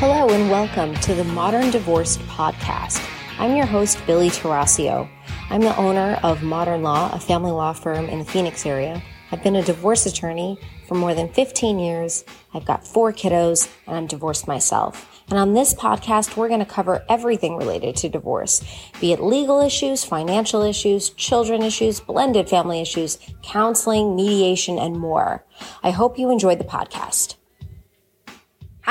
Hello and welcome to the Modern Divorced Podcast. I'm your host, Billie Tarascio. I'm the owner of Modern Law, a family law firm in the Phoenix area. I've been a divorce attorney for more than 15 years. I've got four kiddos and I'm divorced myself. And on this podcast, we're going to cover everything related to divorce, be it legal issues, financial issues, children issues, blended family issues, counseling, mediation, and more. I hope you enjoyed the podcast.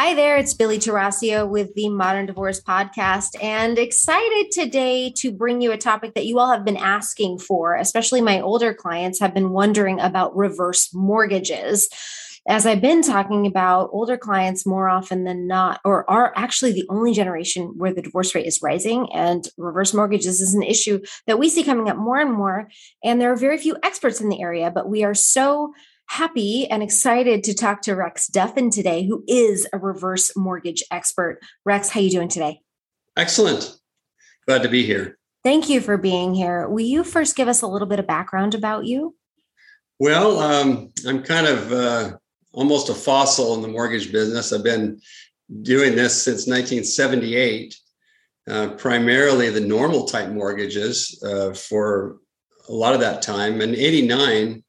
Hi there, it's Billie Tarascio with the Modern Divorce Podcast, and excited today to bring you a topic that you all have been asking for, especially my older clients have been wondering about reverse mortgages. As I've been talking about, older clients more often than not, or are actually the only generation where the divorce rate is rising, and reverse mortgages is an issue that we see coming up more and more. And there are very few experts in the area, but we are so happy and excited to talk to Rex Duffin today, who is a reverse mortgage expert. Rex, how are you doing today? Excellent. Glad to be here. Thank you for being here. Will you first give us a little bit of background about you? Well, um, I'm kind of uh, almost a fossil in the mortgage business. I've been doing this since 1978, uh, primarily the normal type mortgages uh, for a lot of that time. In 89,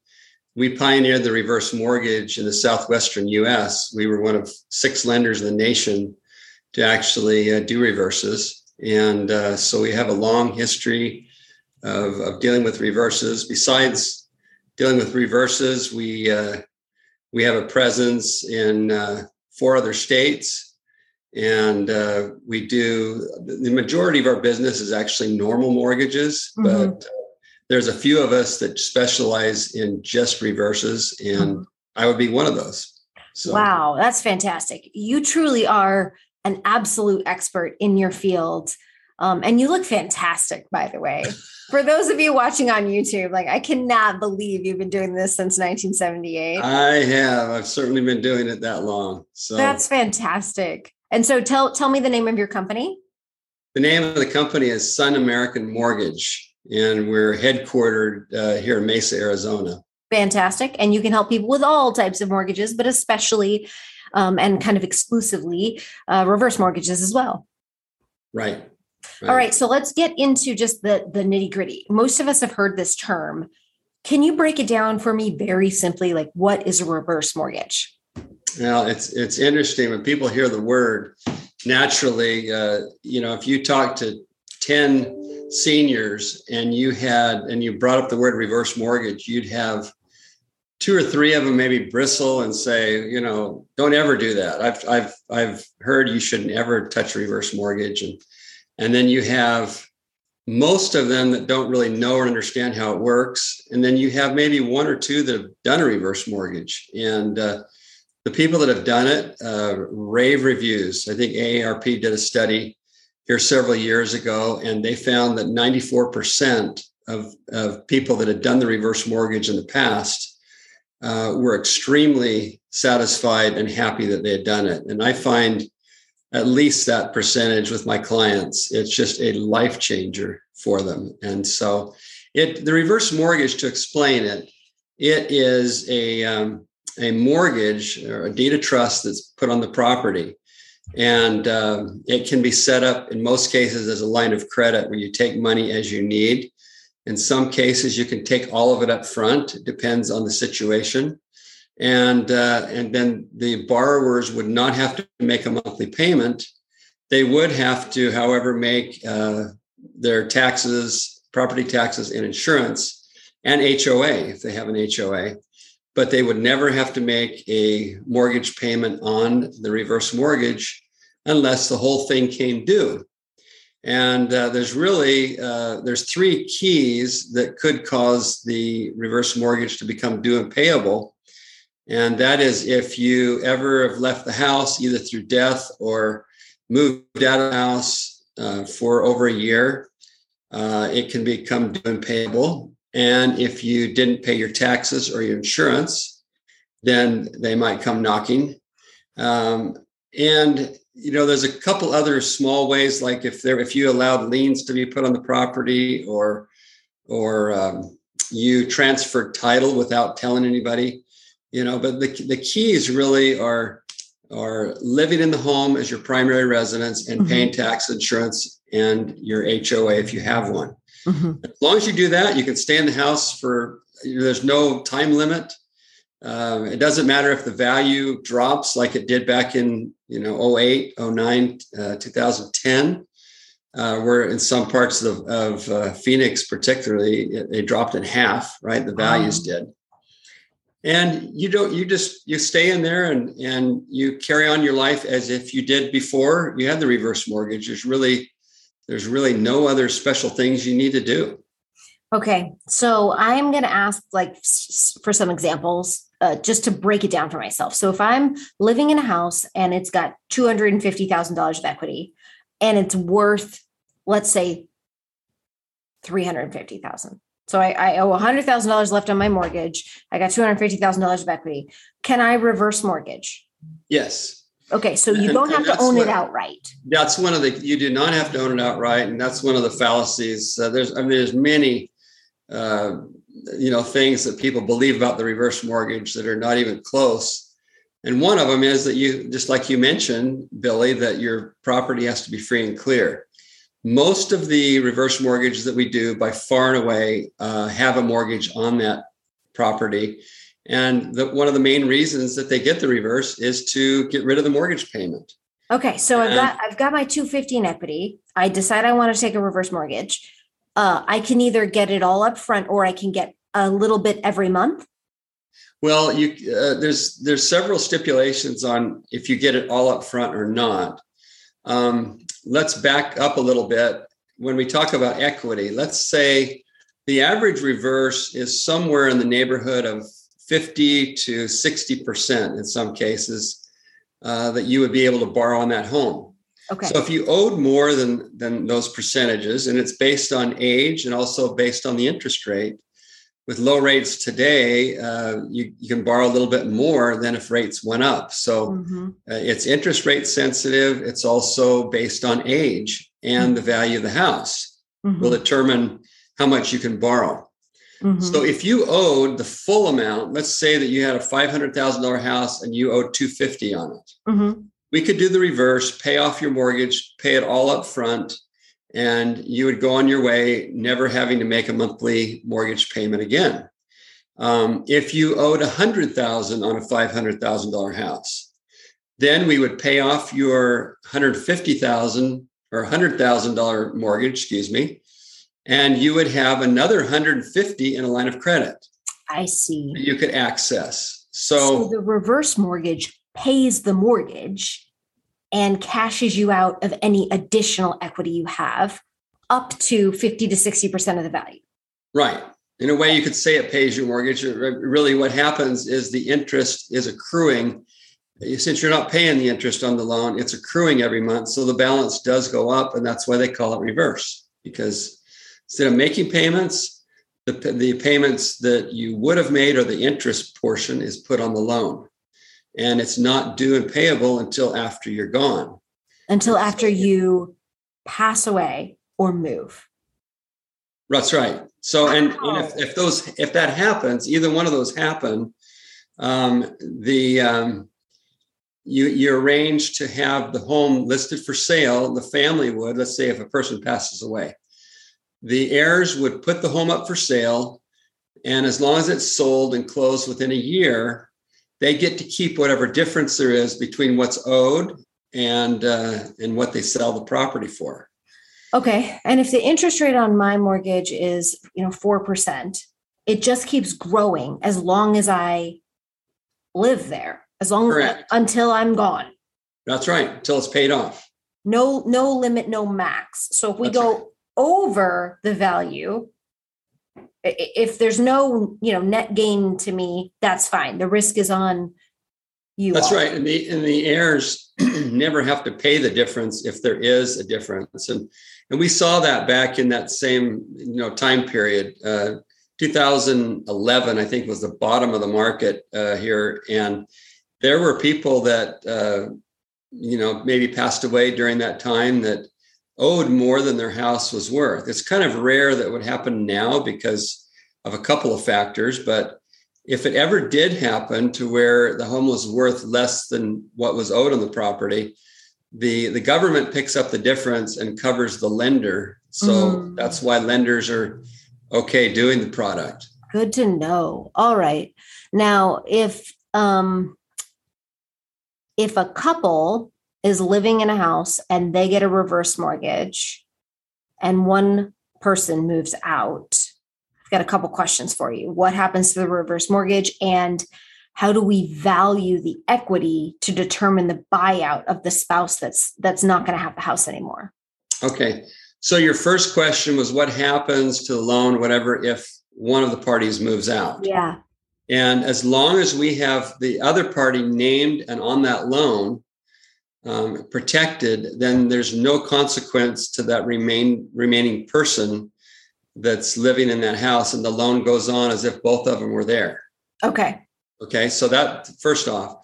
we pioneered the reverse mortgage in the southwestern US. We were one of six lenders in the nation to actually uh, do reverses. And uh, so we have a long history of, of, dealing with reverses. Besides dealing with reverses, we, uh, we have a presence in uh, four other states. And uh, we do the majority of our business is actually normal mortgages, mm-hmm. but there's a few of us that specialize in just reverses, and mm-hmm. I would be one of those. So. Wow, that's fantastic. You truly are an absolute expert in your field. Um, and you look fantastic, by the way. For those of you watching on YouTube, like I cannot believe you've been doing this since 1978. I have. I've certainly been doing it that long. So that's fantastic. And so tell tell me the name of your company. The name of the company is Sun American Mortgage and we're headquartered uh, here in Mesa, Arizona. Fantastic. And you can help people with all types of mortgages, but especially um, and kind of exclusively uh, reverse mortgages as well. Right. right. All right. So let's get into just the, the nitty gritty. Most of us have heard this term. Can you break it down for me very simply? Like, what is a reverse mortgage? Well, it's it's interesting when people hear the word. Naturally, uh, you know, if you talk to ten seniors and you had and you brought up the word reverse mortgage you'd have two or three of them maybe bristle and say you know don't ever do that. I've i've i've heard you shouldn't ever touch reverse mortgage. And and then you have most of them that don't really know or understand how it works. And then you have maybe one or two that have done a reverse mortgage. And uh, the people that have done it uh, rave reviews. I think aarp did a study here several years ago, and they found that 94% of, of people that had done the reverse mortgage in the past uh, were extremely satisfied and happy that they had done it. And I find at least that percentage with my clients. It's just a life changer for them. And so, it the reverse mortgage to explain it, it is a um, a mortgage or a deed of trust that's put on the property and um, it can be set up in most cases as a line of credit where you take money as you need. In some cases, you can take all of it up front. It depends on the situation. And, uh, and then the borrowers would not have to make a monthly payment. They would have to, however, make uh, their taxes, property taxes, and insurance, and HOA if they have an HOA but they would never have to make a mortgage payment on the reverse mortgage unless the whole thing came due. And uh, there's really uh, there's three keys that could cause the reverse mortgage to become due and payable, and that is if you ever have left the house either through death or moved out of the house uh, for over a year, uh, it can become due and payable. And if you didn't pay your taxes or your insurance, then they might come knocking. Um, and you know, there's a couple other small ways, like if there if you allowed liens to be put on the property, or or um, you transferred title without telling anybody, you know. But the the keys really are are living in the home as your primary residence and mm-hmm. paying tax insurance and your HOA if you have one. Mm-hmm. As long as you do that, you can stay in the house for, there's no time limit. Um, it doesn't matter if the value drops like it did back in, you know, 08, 09, uh, 2010, uh, where in some parts of, of uh, Phoenix, particularly, it, they dropped in half, right? The values um. did and you don't you just you stay in there and and you carry on your life as if you did before you had the reverse mortgage there's really there's really no other special things you need to do okay so i'm going to ask like for some examples uh, just to break it down for myself so if i'm living in a house and it's got $250000 of equity and it's worth let's say 350000 so I, I owe $100,000 left on my mortgage. I got $250,000 of equity. Can I reverse mortgage? Yes. Okay, so you don't have to own what, it outright. That's one of the you do not have to own it outright, and that's one of the fallacies. Uh, there's I mean there's many uh, you know things that people believe about the reverse mortgage that are not even close. And one of them is that you just like you mentioned, Billie, that your property has to be free and clear. Most of the reverse mortgages that we do by far and away uh, have a mortgage on that property. And the, one of the main reasons that they get the reverse is to get rid of the mortgage payment. Okay so and, i've got i've got my 215 equity. I decide i want to take a reverse mortgage uh, i can either get it all up front or i can get a little bit every month well you uh, there's there's several stipulations on if you get it all up front or not um, let's back up a little bit. When we talk about equity, let's say the average reverse is somewhere in the neighborhood of 50 to 60% in some cases uh, that you would be able to borrow on that home. Okay. So if you owed more than, than those percentages, and it's based on age and also based on the interest rate, with low rates today, uh, you, you can borrow a little bit more than if rates went up. So mm-hmm. uh, it's interest rate sensitive. It's also based on age and mm-hmm. the value of the house mm-hmm. will determine how much you can borrow. Mm-hmm. So if you owed the full amount, let's say that you had a $500,000 house and you owed 250 on it. We could do the reverse, pay off your mortgage, pay it all up front, and you would go on your way, never having to make a monthly mortgage payment again. Um, if you owed a hundred thousand on a five hundred thousand dollar house, then we would pay off your hundred fifty thousand or hundred thousand dollar mortgage, excuse me, and you would have another hundred fifty in a line of credit. I see. You could access. So, so the reverse mortgage pays the mortgage and cashes you out of any additional equity you have up to 50 to 60% of the value. Right. In a way, you could say it pays your mortgage. Really, what happens is the interest is accruing. Since you're not paying the interest on the loan, it's accruing every month. So the balance does go up. And that's why they call it reverse, because instead of making payments, the, the payments that you would have made or the interest portion is put on the loan and it's not due and payable until after you're gone. Until after you pass away or move. That's right. So, and, and if, if those if that happens, either one of those happen, um, the um, you you arrange to have the home listed for sale. The family would, let's say, if a person passes away, the heirs would put the home up for sale, and as long as it's sold and closed within a year, they get to keep whatever difference there is between what's owed and uh, and what they sell the property for. Okay, and if the interest rate on my mortgage is you know four percent, it just keeps growing as long as I live there, as long Correct. as until I'm gone. That's right, until it's paid off. No, no limit, no max. So if we That's go right. over the value, if there's no you know net gain to me that's fine. The risk is on you that's all. right. And the and the heirs never have to pay the difference if there is a difference. And and we saw that back in that same you know time period uh, 2011 i think was the bottom of the market uh, here. And there were people that uh, you know maybe passed away during that time that owed more than their house was worth. It's kind of rare that would happen now because of a couple of factors, but if it ever did happen to where the home was worth less than what was owed on the property, the the government picks up the difference and covers the lender. So mm. that's why lenders are okay doing the product. Good to know. All right. Now, if um if a couple is living in a house and they get a reverse mortgage and one person moves out, I've got a couple questions for you. What happens to the reverse mortgage and how do we value the equity to determine the buyout of the spouse that's that's not going to have the house anymore? Okay. So your first question was what happens to the loan whatever if one of the parties moves out? Yeah. And as long as we have the other party named and on that loan um, protected, then there's no consequence to that remain remaining person that's living in that house, and the loan goes on as if both of them were there. Okay. Okay. So that first off.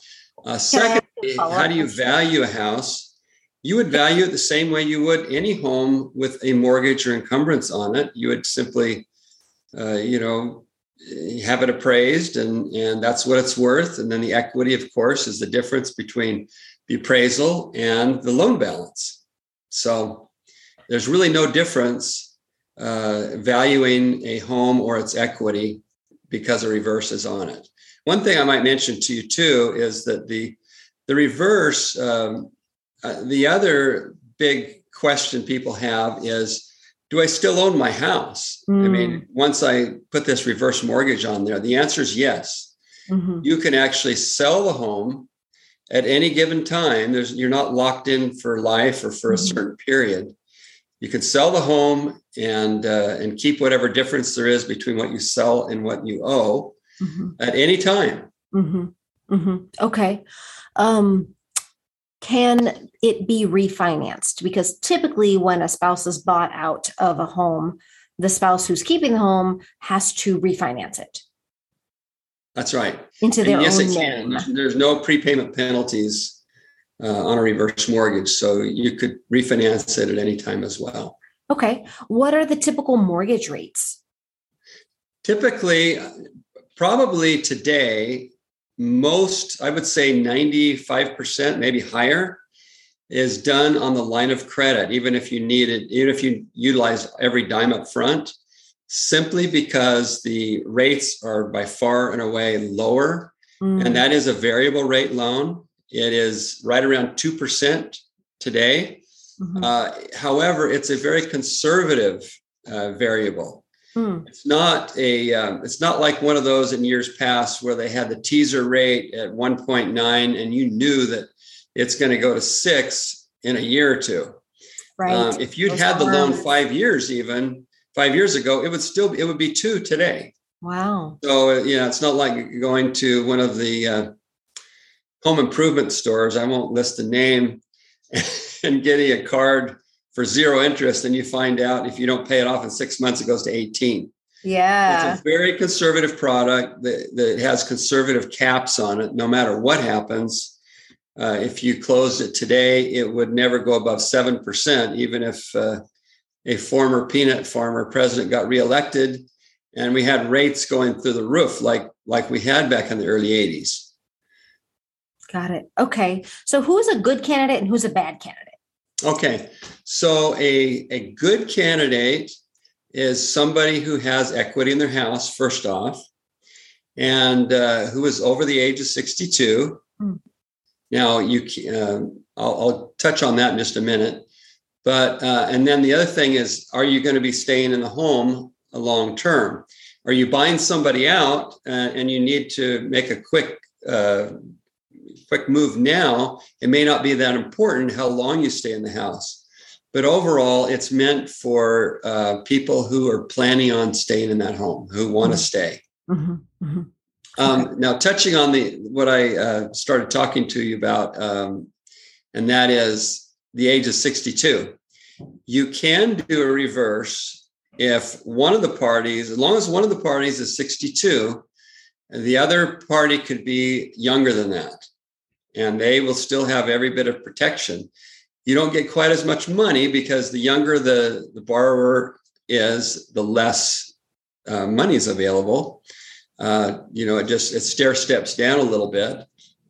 Uh, second, how do you value a house? You would value it the same way you would any home with a mortgage or encumbrance on it. You would simply, uh, you know, have it appraised and and that's what it's worth and then the equity of course is the difference between the appraisal and the loan balance so there's really no difference uh, valuing a home or its equity because a reverse is on it one thing i might mention to you too is that the the reverse um, uh, the other big question people have is do I still own my house? Mm. I mean, mm. once I put this reverse mortgage on there, the answer is yes. Mm-hmm. You can actually sell the home at any given time. There's you're not locked in for life or for mm-hmm. a certain period. You can sell the home and uh, and keep whatever difference there is between what you sell and what you owe mm-hmm. at any time. Mm-hmm. Mm-hmm. Okay. Um, can it be refinanced? Because typically, when a spouse is bought out of a home, the spouse who's keeping the home has to refinance it. That's right. Into their yes, own name. There's, there's no prepayment penalties uh, on a reverse mortgage, so you could refinance it at any time as well. Okay. What are the typical mortgage rates? Typically, probably today, most, I would say 95%, maybe higher, is done on the line of credit, even if you need it, even if you utilize every dime up front, simply because the rates are by far and away lower. Mm. And that is a variable rate loan. It is right around 2% today. Mm-hmm. Uh, however, it's a very conservative uh, variable. Hmm. It's not a. Um, it's not like one of those in years past where they had the teaser rate at 1.9 and you knew that it's going to go to six in a year or two. Right. Um, if you'd those had the loan five years, even five years ago, it would still it would be two today. Wow. So uh, you know, it's not like going to one of the uh, home improvement stores. I won't list the name, and getting a card for zero interest and you find out if you don't pay it off in six months it goes to 18 yeah it's a very conservative product that, that has conservative caps on it no matter what happens uh, if you closed it today it would never go above 7% even if uh, a former peanut farmer president got reelected and we had rates going through the roof like like we had back in the early 80s got it okay so who's a good candidate and who's a bad candidate Okay, so a, a good candidate is somebody who has equity in their house, first off, and uh, who is over the age of 62. Mm. Now, you, uh, I'll, I'll, touch on that in just a minute. But, uh, and then the other thing is, are you going to be staying in the home a long term? Are you buying somebody out uh, and you need to make a quick uh, quick move now, it may not be that important how long you stay in the house. But overall, it's meant for uh, people who are planning on staying in that home, who want to mm-hmm. stay. Mm-hmm. Mm-hmm. Um, now, touching on the what I uh, started talking to you about, um, and that is the age of 62. You can do a reverse if one of the parties, as long as one of the parties is 62, the other party could be younger than that and they will still have every bit of protection. You don't get quite as much money because the younger the, the borrower is, the less uh, money is available. uh, you know, it just it stair steps down a little bit.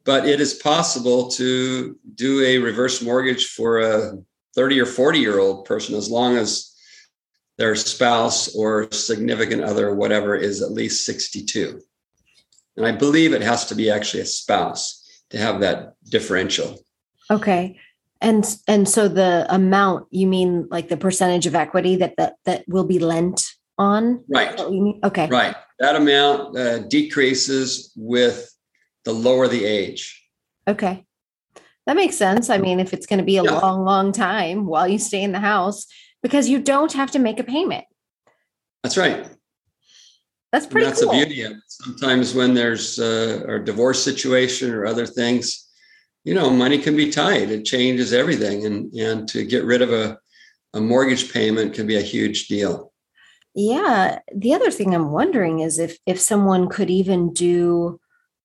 But it is possible to do a reverse mortgage for a 30 or 40 year old person as long as their spouse or significant other, whatever, is at least 62. And I believe it has to be actually a spouse to have that differential. Okay. And and so the amount you mean like the percentage of equity that that that will be lent on? Right. Okay. Right. That amount uh, decreases with the lower the age. Okay. That makes sense. I mean, if it's going to be a yeah. long, long time while you stay in the house, because you don't have to make a payment. That's right. That's pretty. And that's cool. the beauty of it. Sometimes when there's uh, a divorce situation or other things, you know, money can be tight. It changes everything, and and to get rid of a a mortgage payment can be a huge deal. Yeah. The other thing I'm wondering is if if someone could even do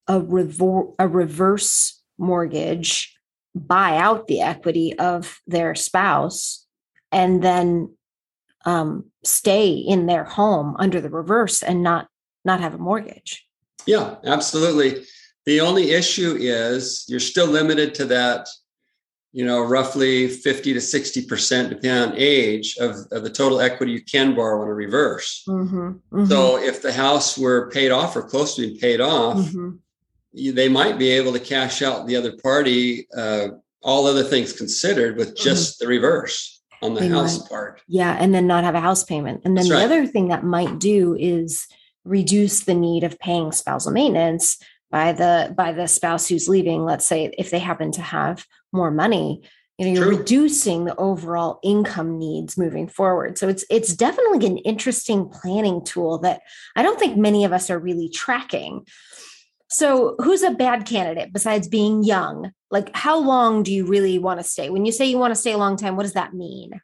a revor- a reverse mortgage, buy out the equity of their spouse, and then um, stay in their home under the reverse and not not have a mortgage. Yeah, absolutely. The only issue is you're still limited to that, you know, roughly 50 to 60%, depending on age, of, of the total equity you can borrow in a reverse. Mm-hmm, mm-hmm. So if the house were paid off or close to being paid off, mm-hmm. They might be able to cash out the other party, uh, all other things considered, with mm-hmm. just the reverse on the they house might, part. Yeah. And then not have a house payment. And then That's the right. other thing that might do is reduce the need of paying spousal maintenance by the by the spouse who's leaving let's say if they happen to have more money you know you're True. reducing the overall income needs moving forward so it's it's definitely an interesting planning tool that i don't think many of us are really tracking so who's a bad candidate besides being young like how long do you really want to stay when you say you want to stay a long time what does that mean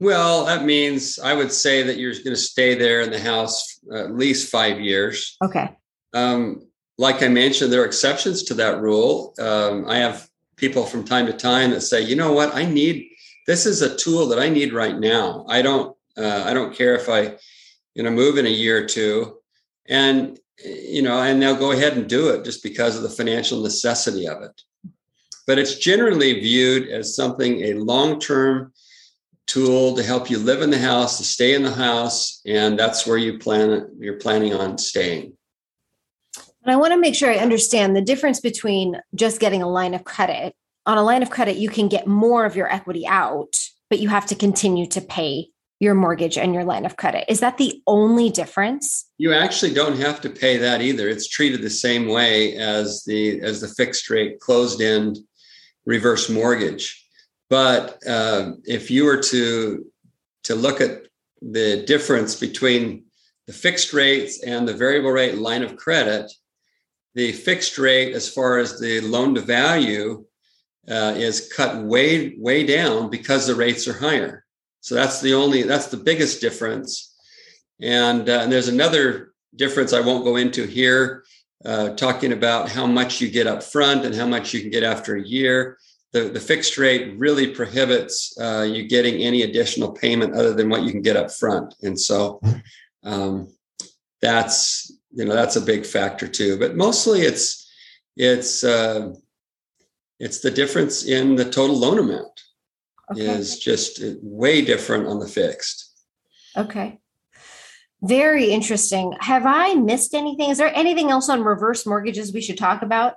well, that means I would say that you're going to stay there in the house at least five years. Okay. Um, like I mentioned, there are exceptions to that rule. Um, I have people from time to time that say, you know what, I need this is a tool that I need right now. I don't uh, I don't care if I you know move in a year or two, and you know, and they'll go ahead and do it just because of the financial necessity of it. But it's generally viewed as something a long term tool to help you live in the house, to stay in the house, and that's where you plan you're planning on staying. And I want to make sure I understand the difference between just getting a line of credit. On a line of credit, you can get more of your equity out, but you have to continue to pay your mortgage and your line of credit. Is that the only difference? You actually don't have to pay that either. It's treated the same way as the as the fixed rate closed end reverse mortgage. But uh, if you were to to look at the difference between the fixed rates and the variable rate line of credit, the fixed rate, as far as the loan to value, uh, is cut way way down because the rates are higher. So that's the only that's the biggest difference. And, uh, and there's another difference I won't go into here, uh, talking about how much you get up front and how much you can get after a year the, the fixed rate really prohibits uh, you getting any additional payment other than what you can get up front. And so um, that's you know that's a big factor too. But mostly it's it's uh, it's the difference in the total loan amount okay. is just way different on the fixed. Okay. Very interesting. Have I missed anything? Is there anything else on reverse mortgages we should talk about?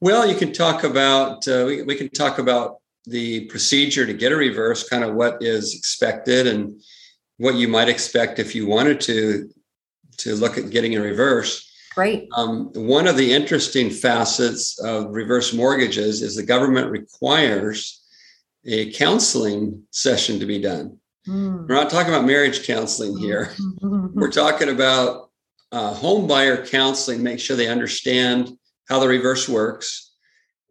Well, you can talk about, uh, we, we can talk about the procedure to get a reverse, kind of what is expected and what you might expect if you wanted to to look at getting a reverse. Right. Um, one of the interesting facets of reverse mortgages is the government requires a counseling session to be done. Mm. We're not talking about marriage counseling here. We're talking about uh, home buyer counseling, make sure they understand how the reverse works,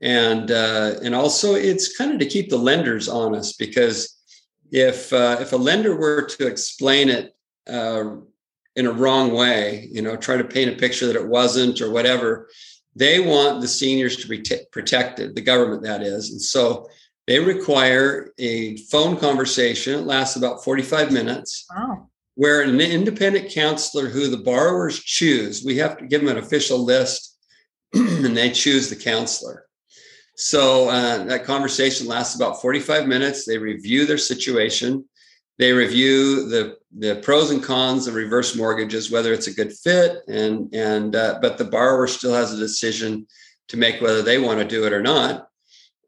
and uh, and also it's kind of to keep the lenders honest because if uh, if a lender were to explain it uh, in a wrong way, you know, try to paint a picture that it wasn't or whatever, they want the seniors to be t- protected, the government that is, and so they require a phone conversation. It lasts about forty five minutes. Wow where an independent counselor who the borrowers choose, we have to give them an official list and they choose the counselor. So uh, that conversation lasts about 45 minutes. They review their situation. They review the, the pros and cons of reverse mortgages, whether it's a good fit, and and uh, but the borrower still has a decision to make whether they want to do it or not.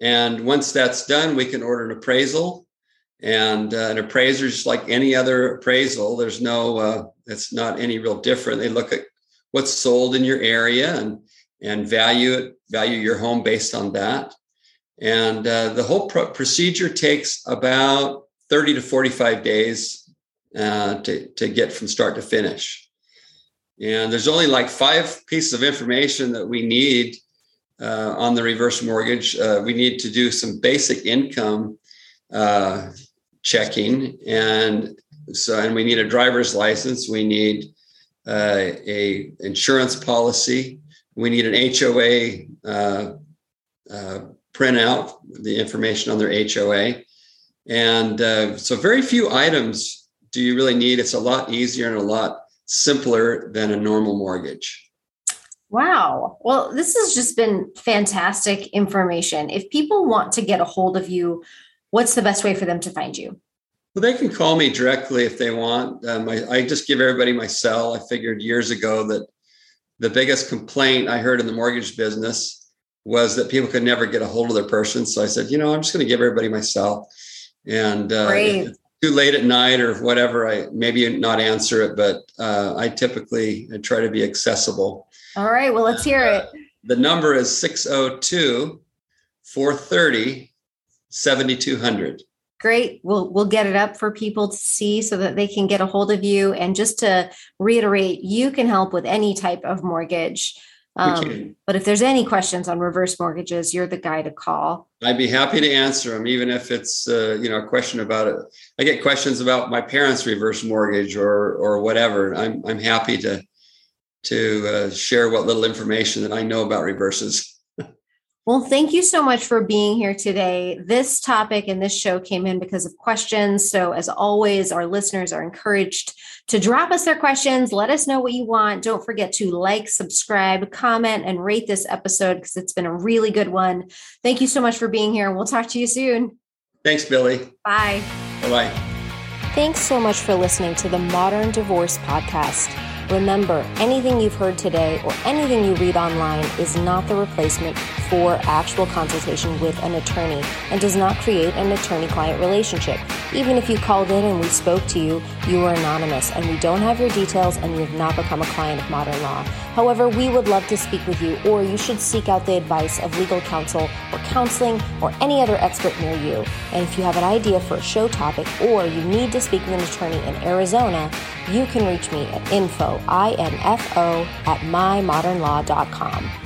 And once that's done, we can order an appraisal. And uh, an appraiser is like any other appraisal. There's no, uh, it's not any real different. They look at what's sold in your area and and value it, value your home based on that. And uh, the whole pro- procedure takes about 30 to 45 days uh, to, to get from start to finish. And there's only like five pieces of information that we need uh, on the reverse mortgage. Uh, we need to do some basic income uh, checking, and so and we need a driver's license. We need uh, a insurance policy we need an HOA uh, uh, printout, the information on their HOA. And so, very few items do you really need. It's a lot easier and a lot simpler than a normal mortgage. Wow. Well, this has just been fantastic information. If people want to get a hold of you, what's the best way for them to find you? Well, they can call me directly if they want. Um, I, I, just give everybody my cell. I figured years ago that the biggest complaint I heard in the mortgage business was that people could never get a hold of their person. So I said, you know, I'm just going to give everybody my cell. And uh, too late at night or whatever, I maybe not answer it, but uh, I typically try to be accessible. All right. Well, let's hear it. Uh, the number is 602 430 7200 great. We'll we'll get it up for people to see so that they can get a hold of you. And just to reiterate you can help with any type of mortgage. Um, but if there's any questions on reverse mortgages you're the guy to call. I'd be happy to answer them even if it's uh, you know a question about it. I get questions about my parents reverse mortgage or or whatever. I'm i'm happy to to uh, share what little information that i know about reverses well, thank you so much for being here today. This topic and this show came in because of questions. So, as always, our listeners are encouraged to drop us their questions. Let us know what you want. Don't forget to like, subscribe, comment, and rate this episode because it's been a really good one. Thank you so much for being here. We'll talk to you soon. Thanks, Billie. Bye. Bye bye. Thanks so much for listening to the Modern Divorce Podcast. Remember, anything you've heard today or anything you read online is not the replacement for actual consultation with an attorney and does not create an attorney client relationship. Even if you called in and we spoke to you, you are anonymous and we don't have your details and you have not become a client of modern law. However, we would love to speak with you, or you should seek out the advice of legal counsel or counseling or any other expert near you. And if you have an idea for a show topic or you need to speak with an attorney in Arizona, you can reach me at info, I-N-F-O, at mymodernlaw.com.